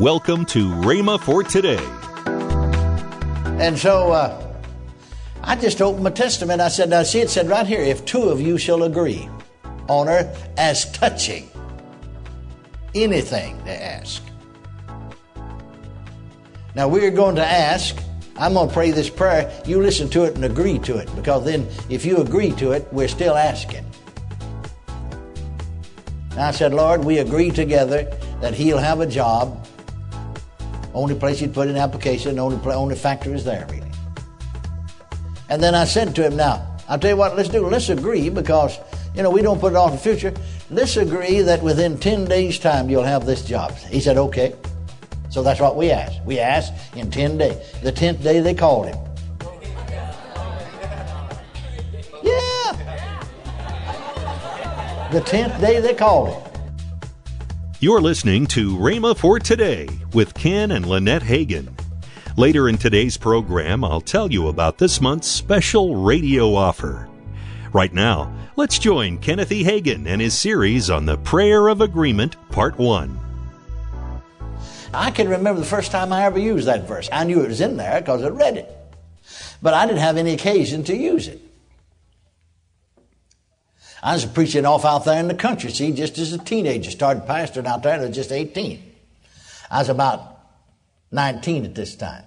Welcome to Rhema for today. And so uh, I just opened my testament. I said, now see, it said right here, if two of you shall agree on earth as touching anything they ask. Now we're going to ask, I'm going to pray this prayer. You listen to it and agree to it because then if you agree to it, we're still asking. I said, Lord, we agree together that he'll have a job. Only place you'd put in application, only, only factor is there, really. And then I said to him, now, I'll tell you what, let's do, let's agree because, you know, we don't put it off in the future. Let's agree that within 10 days' time you'll have this job. He said, okay. So that's what we asked. We asked in 10 days. The 10th day they called him. Yeah. The 10th day they called it. You're listening to Rhema for Today with Ken and Lynette Hagin. Later in today's program, I'll tell you about this month's special radio offer. Right now, let's join Kenneth E. Hagin and his series on the Prayer of Agreement, Part 1. I can remember the first time I ever used that verse. I knew it was in there because I read it. But I didn't have any occasion to use it. I was preaching off out there in the country, see, just as a teenager. Started pastoring out there, I was just 18. I was about 19 at this time.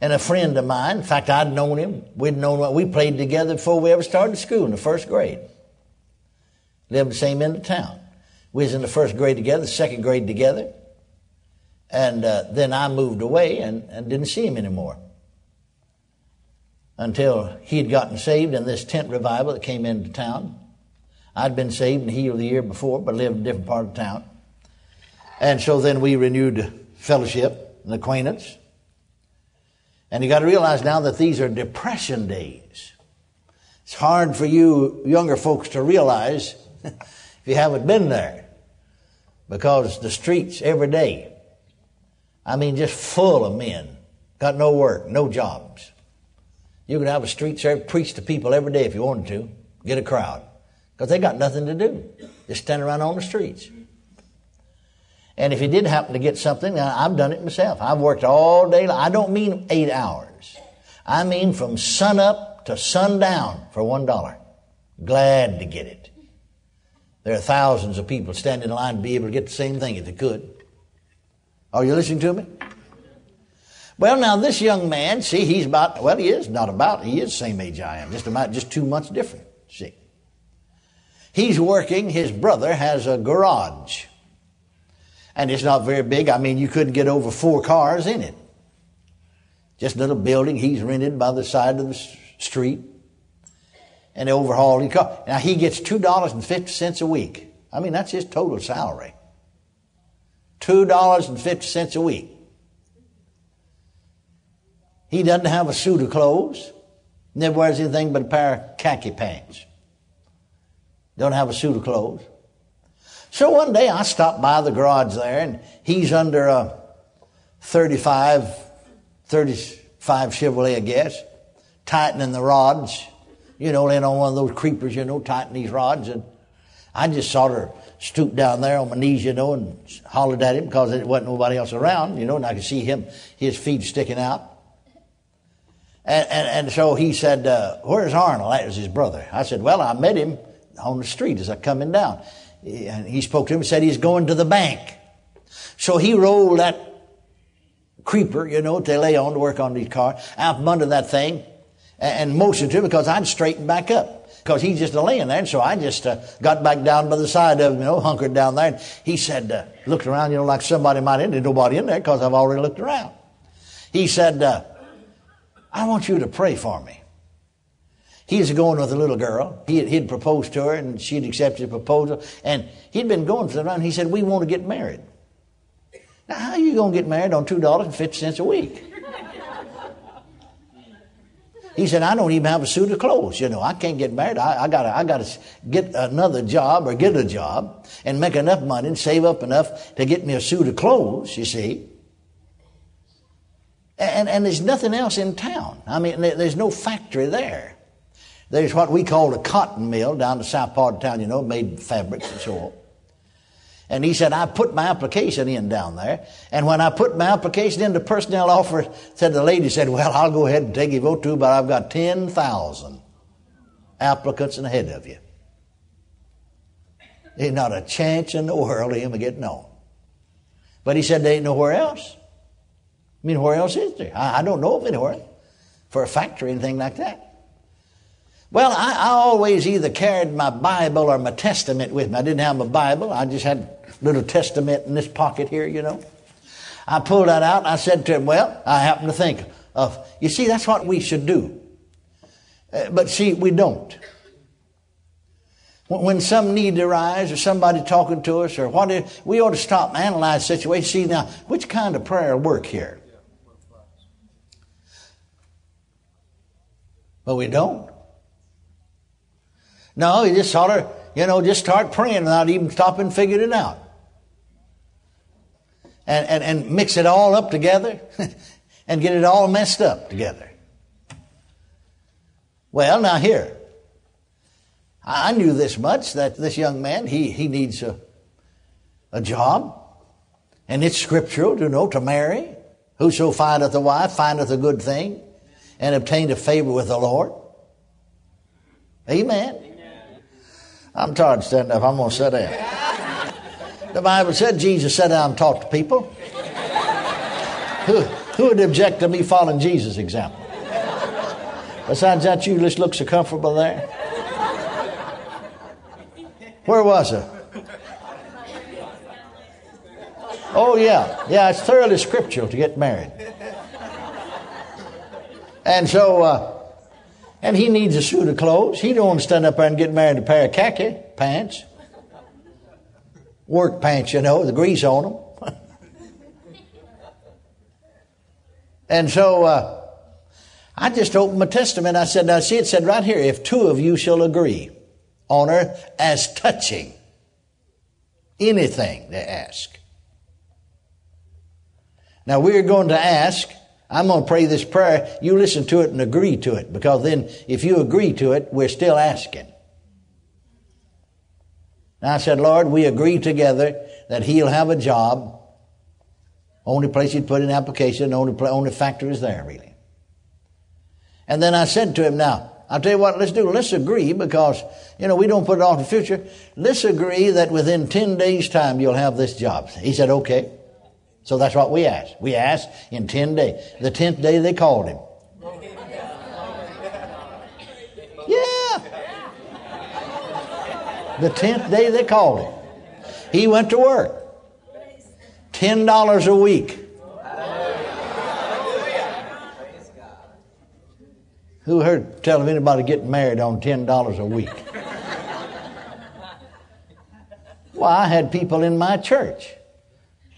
And a friend of mine, in fact, I'd known him. We'd known we played together before we ever started school in the first grade. Lived the same end of town. We was in the first grade together, second grade together. And uh, then I moved away and, and didn't see him anymore until he had gotten saved in this tent revival that came into town. I'd been saved and healed the year before, but lived in a different part of town. And so then we renewed fellowship and acquaintance. And you got to realize now that these are depression days. It's hard for you younger folks to realize if you haven't been there because the streets every day, I mean, just full of men, got no work, no jobs. You could have a street service, preach to people every day if you wanted to, get a crowd. Because they got nothing to do. Just stand around on the streets. And if you did happen to get something, I've done it myself. I've worked all day. I don't mean eight hours. I mean from sun up to sundown for one dollar. Glad to get it. There are thousands of people standing in line to be able to get the same thing if they could. Are you listening to me? Well, now this young man, see, he's about, well, he is not about, he is the same age I am, just about, just two months different, see. He's working, his brother has a garage. And it's not very big. I mean, you couldn't get over four cars in it. Just a little building he's rented by the side of the street. And they overhaul his car. Now he gets $2.50 a week. I mean, that's his total salary. $2.50 a week. He doesn't have a suit of clothes. Never wears anything but a pair of khaki pants. Don't have a suit of clothes. So one day I stopped by the garage there and he's under a 35, 35 Chevrolet, I guess, tightening the rods. You know, laying on one of those creepers, you know, tightening these rods. And I just sort of stooped down there on my knees, you know, and hollered at him because there wasn't nobody else around, you know, and I could see him, his feet sticking out. And, and, and so he said, uh, Where's Arnold? That was his brother. I said, Well, I met him on the street as I coming down. And he spoke to him and said he's going to the bank. So he rolled that creeper, you know, they lay on to work on the car, out from under that thing and, and motioned to him because I'd straighten back up. Because he's just laying there. And so I just uh, got back down by the side of him, you know, hunkered down there. And he said, uh, looked around, you know, like somebody might in. There's nobody in there because I've already looked around. He said, uh, I want you to pray for me. He was going with a little girl. He had, he'd proposed to her and she'd accepted the proposal. And he'd been going for the run. He said, We want to get married. Now, how are you going to get married on $2.50 a week? He said, I don't even have a suit of clothes. You know, I can't get married. I, I gotta, I gotta get another job or get a job and make enough money and save up enough to get me a suit of clothes, you see. And, and there's nothing else in town. I mean, there's no factory there. There's what we call a cotton mill down the south part of town, you know, made fabrics and so on. And he said, I put my application in down there. And when I put my application in, the personnel officer said, the lady said, Well, I'll go ahead and take your vote too, but I've got 10,000 applicants ahead of you. There's not a chance in the world of him getting on. But he said, There ain't nowhere else. I mean, where else is there? I, I don't know of anywhere for a factory or anything like that. Well, I, I, always either carried my Bible or my Testament with me. I didn't have my Bible. I just had a little Testament in this pocket here, you know. I pulled that out and I said to him, Well, I happen to think of, you see, that's what we should do. Uh, but see, we don't. When some need arises or somebody talking to us or what, we ought to stop and analyze the situation. See now, which kind of prayer work here? But we don't. No, you just sort of, you know, just start praying without even stopping figuring it out. And, and, and mix it all up together and get it all messed up together. Well, now here, I knew this much that this young man, he, he needs a, a job. And it's scriptural to know to marry. Whoso findeth a wife findeth a good thing and obtained a favor with the Lord. Amen. I'm tired of standing up. I'm going to sit down. The Bible said Jesus sat down and talked to people. Who, who would object to me following Jesus' example? Besides that, you just look so comfortable there. Where was it? Oh, yeah. Yeah, it's thoroughly scriptural to get married. And so, uh, and he needs a suit of clothes. He don't want to stand up there and get married in a pair of khaki pants. Work pants, you know, the grease on them. and so uh, I just opened my testament. I said, now see, it said right here, if two of you shall agree on earth as touching anything they ask. Now we're going to ask I'm going to pray this prayer. You listen to it and agree to it because then if you agree to it, we're still asking. And I said, Lord, we agree together that he'll have a job. Only place he'd put in application, only, only factor is there, really. And then I said to him, now, I'll tell you what, let's do. Let's agree because, you know, we don't put it off in the future. Let's agree that within 10 days' time you'll have this job. He said, okay. So that's what we asked. We asked in 10 days. The 10th day they called him. Yeah. The 10th day they called him. He went to work. $10 a week. Who heard tell of anybody getting married on $10 a week? Well, I had people in my church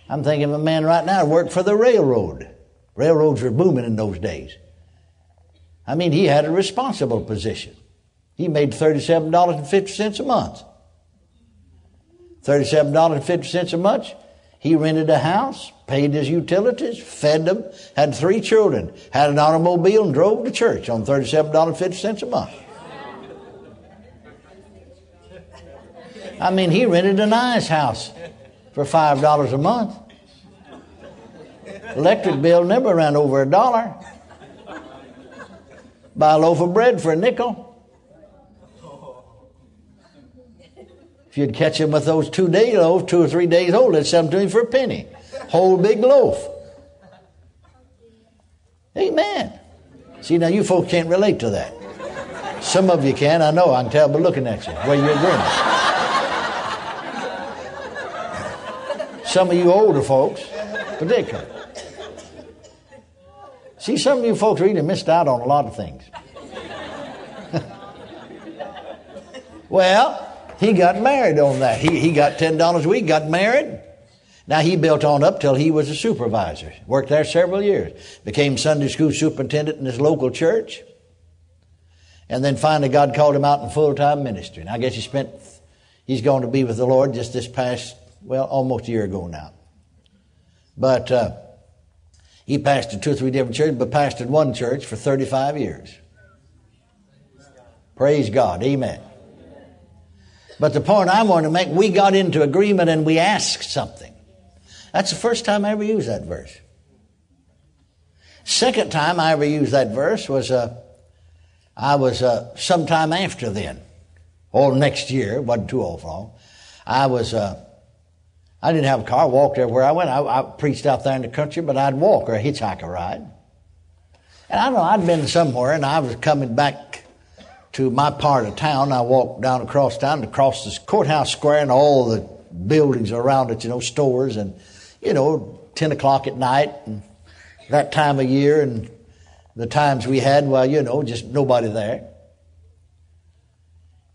I'm thinking of a man right now who worked for the railroad. Railroads were booming in those days. I mean, he had a responsible position. He made $37.50 a month. $37.50 a month. He rented a house, paid his utilities, fed them, had three children, had an automobile, and drove to church on $37.50 a month. I mean, he rented a nice house for $5 a month. Electric bill never ran over a dollar. Buy a loaf of bread for a nickel. If you'd catch him with those two day loaves, two or three days old, they'd sell them to him for a penny. Whole big loaf. Amen. See, now you folks can't relate to that. Some of you can, I know, I can tell by looking at you, where you're grinning. Some of you older folks, particularly. See, some of you folks really missed out on a lot of things. well, he got married on that. He, he got $10 a week, got married. Now he built on up till he was a supervisor. Worked there several years. Became Sunday school superintendent in his local church. And then finally God called him out in full-time ministry. And I guess he spent, he's going to be with the Lord just this past well, almost a year ago now. But uh, he pastored two or three different churches, but pastored one church for 35 years. Praise God. Amen. But the point I want to make, we got into agreement and we asked something. That's the first time I ever used that verse. Second time I ever used that verse was uh, I was uh, sometime after then, or next year, wasn't too old for all. I was uh, I didn't have a car, I walked everywhere I went. I, I preached out there in the country, but I'd walk or hitchhike a ride. And I don't know, I'd been somewhere and I was coming back to my part of town. I walked down across town, across this courthouse square and all the buildings around it, you know, stores and, you know, 10 o'clock at night and that time of year and the times we had, well, you know, just nobody there.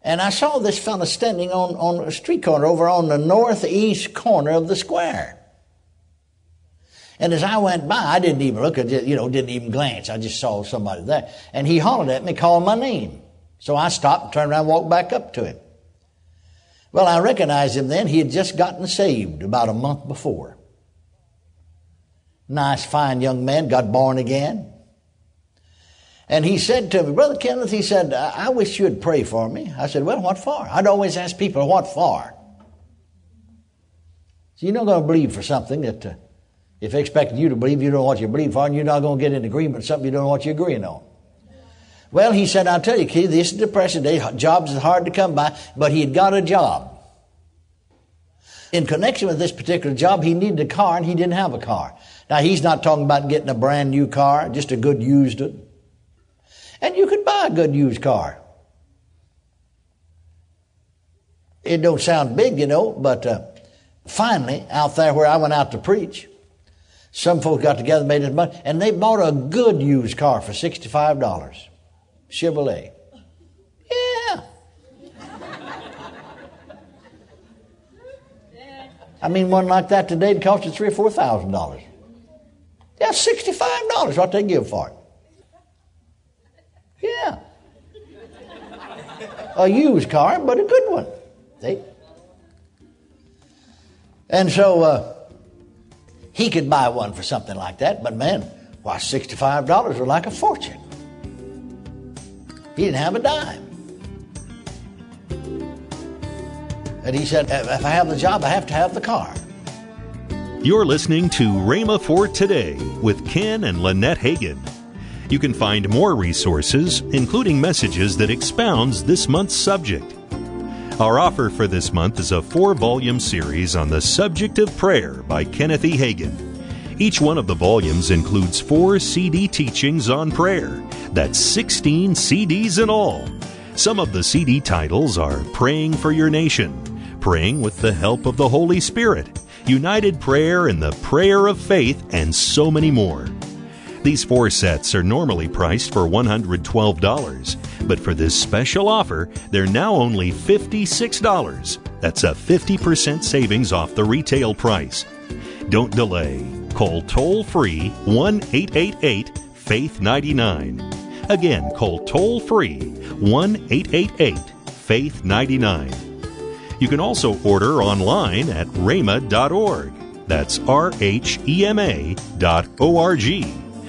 And I saw this fellow standing on, on a street corner over on the northeast corner of the square. And as I went by, I didn't even look, at you know, didn't even glance. I just saw somebody there. And he hollered at me, called my name. So I stopped turned around walked back up to him. Well, I recognized him then. He had just gotten saved about a month before. Nice, fine young man, got born again. And he said to me, Brother Kenneth, he said, I wish you'd pray for me. I said, Well, what for? I'd always ask people, What for? So you're not going to believe for something that uh, if expected you to believe, you don't know what you believe for, and you're not going to get in agreement with something you don't know what you're agreeing on. Well, he said, I'll tell you, Keith, this is present day. Jobs is hard to come by, but he had got a job. In connection with this particular job, he needed a car and he didn't have a car. Now, he's not talking about getting a brand new car, just a good used one. And you could buy a good used car. It don't sound big, you know, but uh, finally, out there where I went out to preach, some folks got together, made this money, and they bought a good used car for $65. Chevrolet. Yeah. I mean, one like that today would cost you three or four thousand dollars. Yeah, sixty-five dollars what they give for it. A used car, but a good one. See? And so uh, he could buy one for something like that, but man, why $65 was like a fortune. He didn't have a dime. And he said, if I have the job, I have to have the car. You're listening to Rhema for Today with Ken and Lynette Hagin. You can find more resources, including messages that expounds this month's subject. Our offer for this month is a four-volume series on the subject of prayer by Kenneth E. Hagin. Each one of the volumes includes four CD teachings on prayer. That's 16 CDs in all. Some of the CD titles are Praying for Your Nation, Praying with the Help of the Holy Spirit, United Prayer and the Prayer of Faith, and so many more. These four sets are normally priced for $112, but for this special offer, they're now only $56. That's a 50% savings off the retail price. Don't delay. Call toll free 1 888 Faith 99. Again, call toll free 1 888 Faith 99. You can also order online at rhema.org. That's R H E M A dot O R G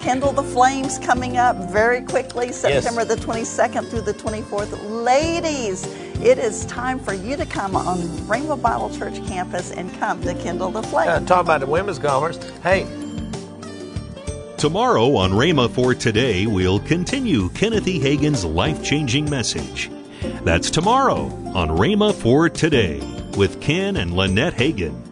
Kindle the Flames coming up very quickly, September yes. the 22nd through the 24th. Ladies, it is time for you to come on Rhema Bible Church campus and come to Kindle the Flames. Uh, talk about the women's conference. Hey. Tomorrow on Rhema for Today, we'll continue Kenneth E. Hagin's life changing message. That's tomorrow on Rhema for Today with Ken and Lynette Hagin.